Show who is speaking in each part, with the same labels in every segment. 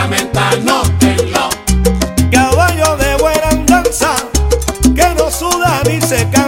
Speaker 1: juramenta, nótenlo.
Speaker 2: Caballo de buena andanza, que no suda ni se
Speaker 3: cae.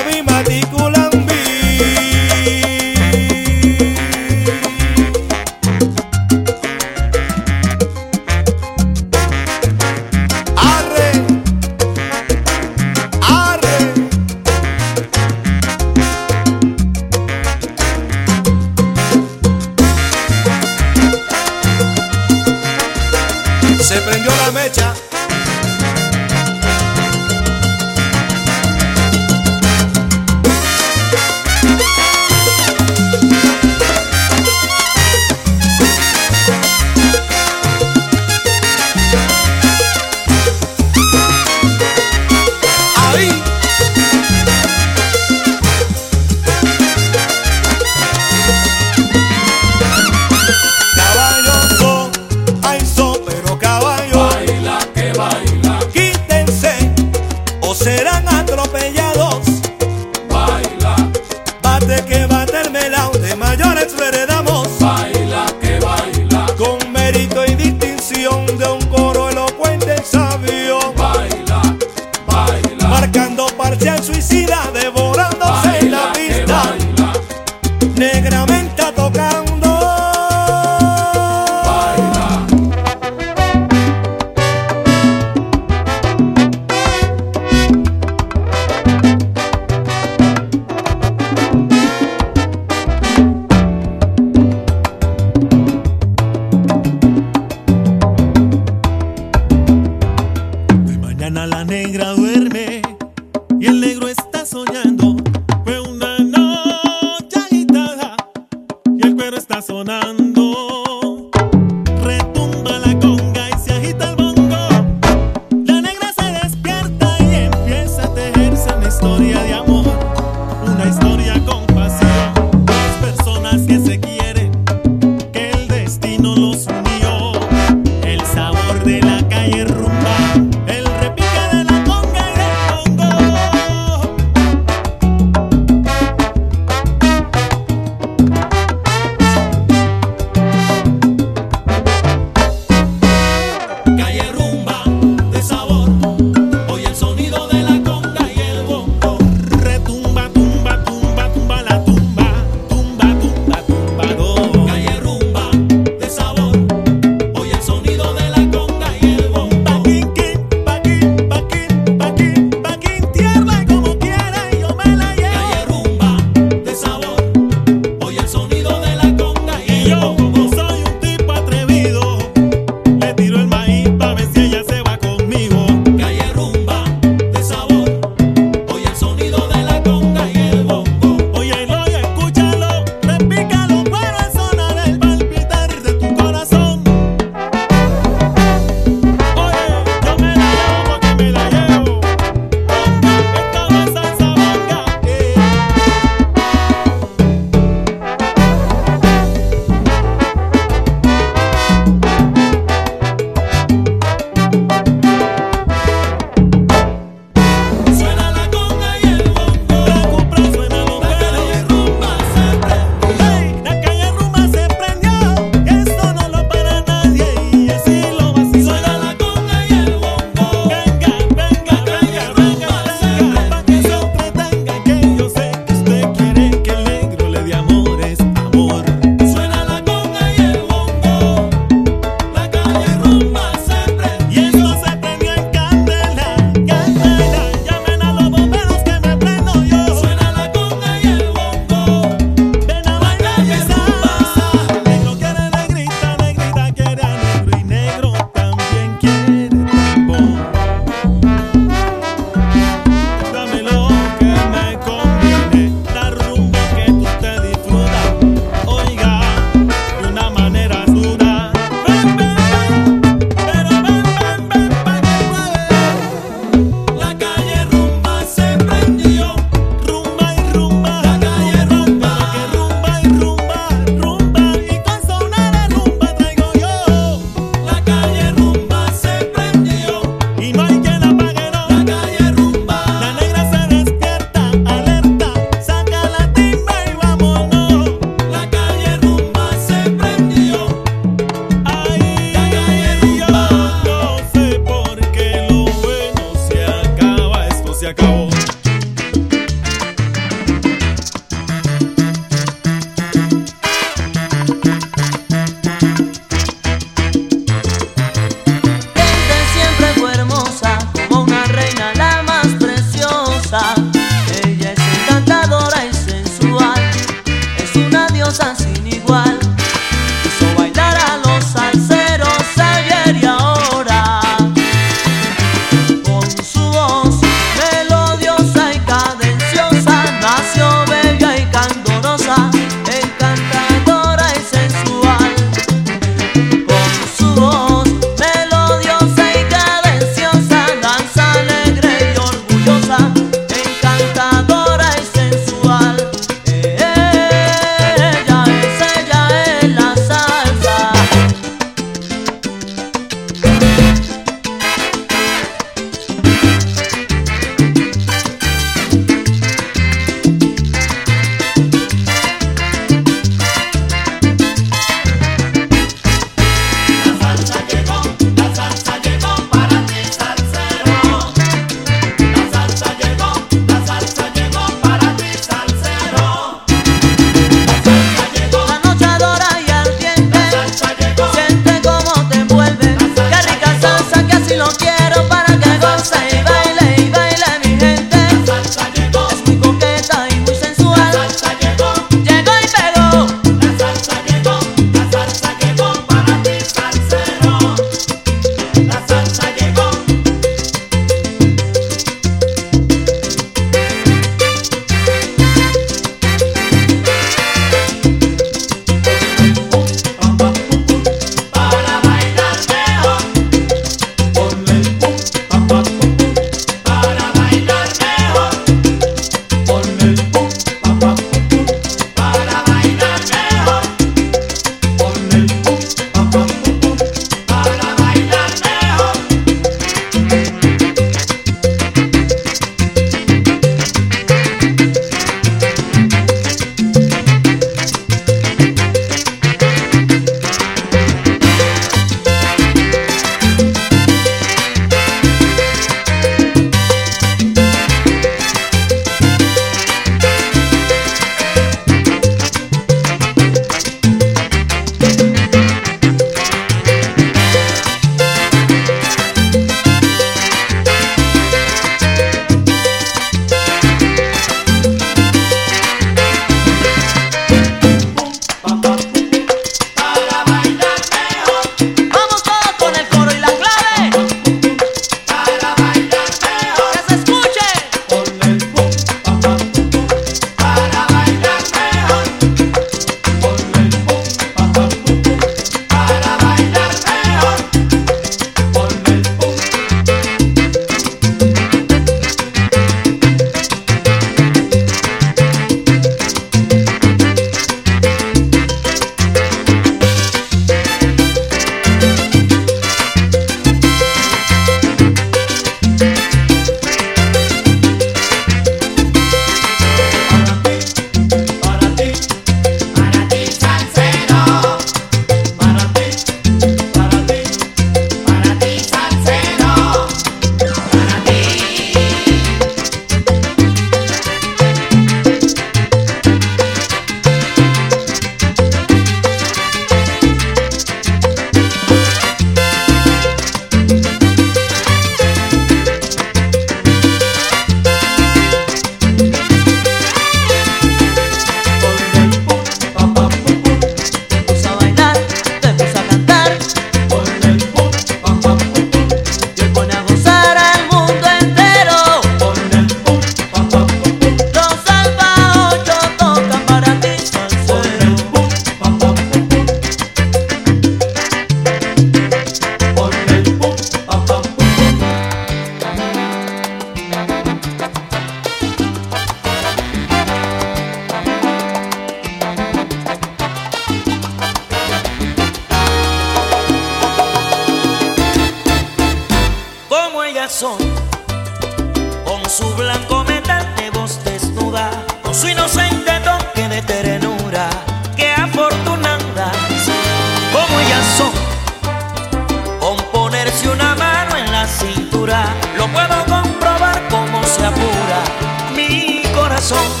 Speaker 3: song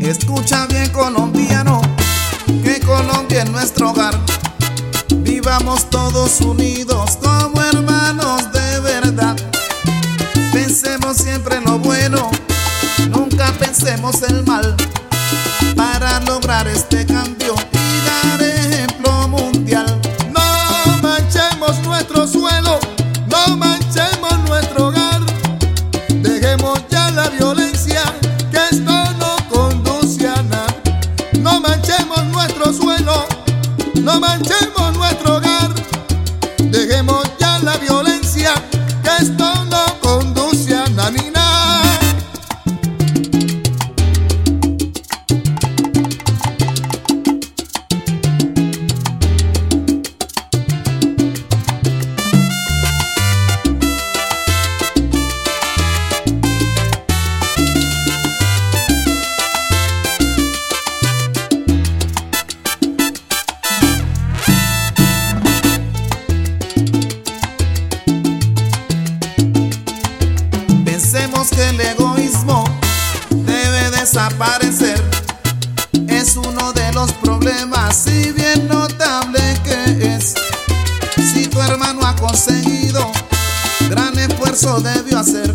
Speaker 4: Escucha bien colombiano, que Colombia es nuestro hogar. Vivamos todos unidos como hermanos de verdad. Pensemos siempre en lo bueno, nunca pensemos el mal. Para lograr este cambio y dar ejemplo mundial. No manchemos nuestro suelo, no manchemos. souber, viu a
Speaker 5: cena.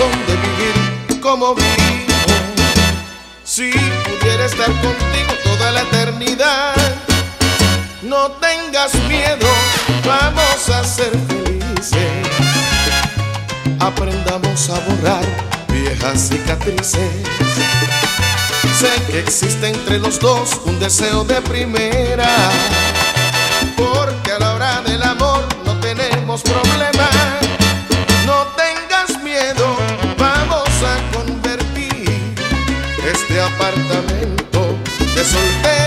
Speaker 5: razón de vivir como vivo. Si pudiera estar contigo toda la eternidad, no tengas miedo, vamos a ser felices. Aprendamos a borrar viejas cicatrices. Sé que existe entre los dos un deseo de primera, porque a la hora del amor no tenemos problemas apartamento de soltero.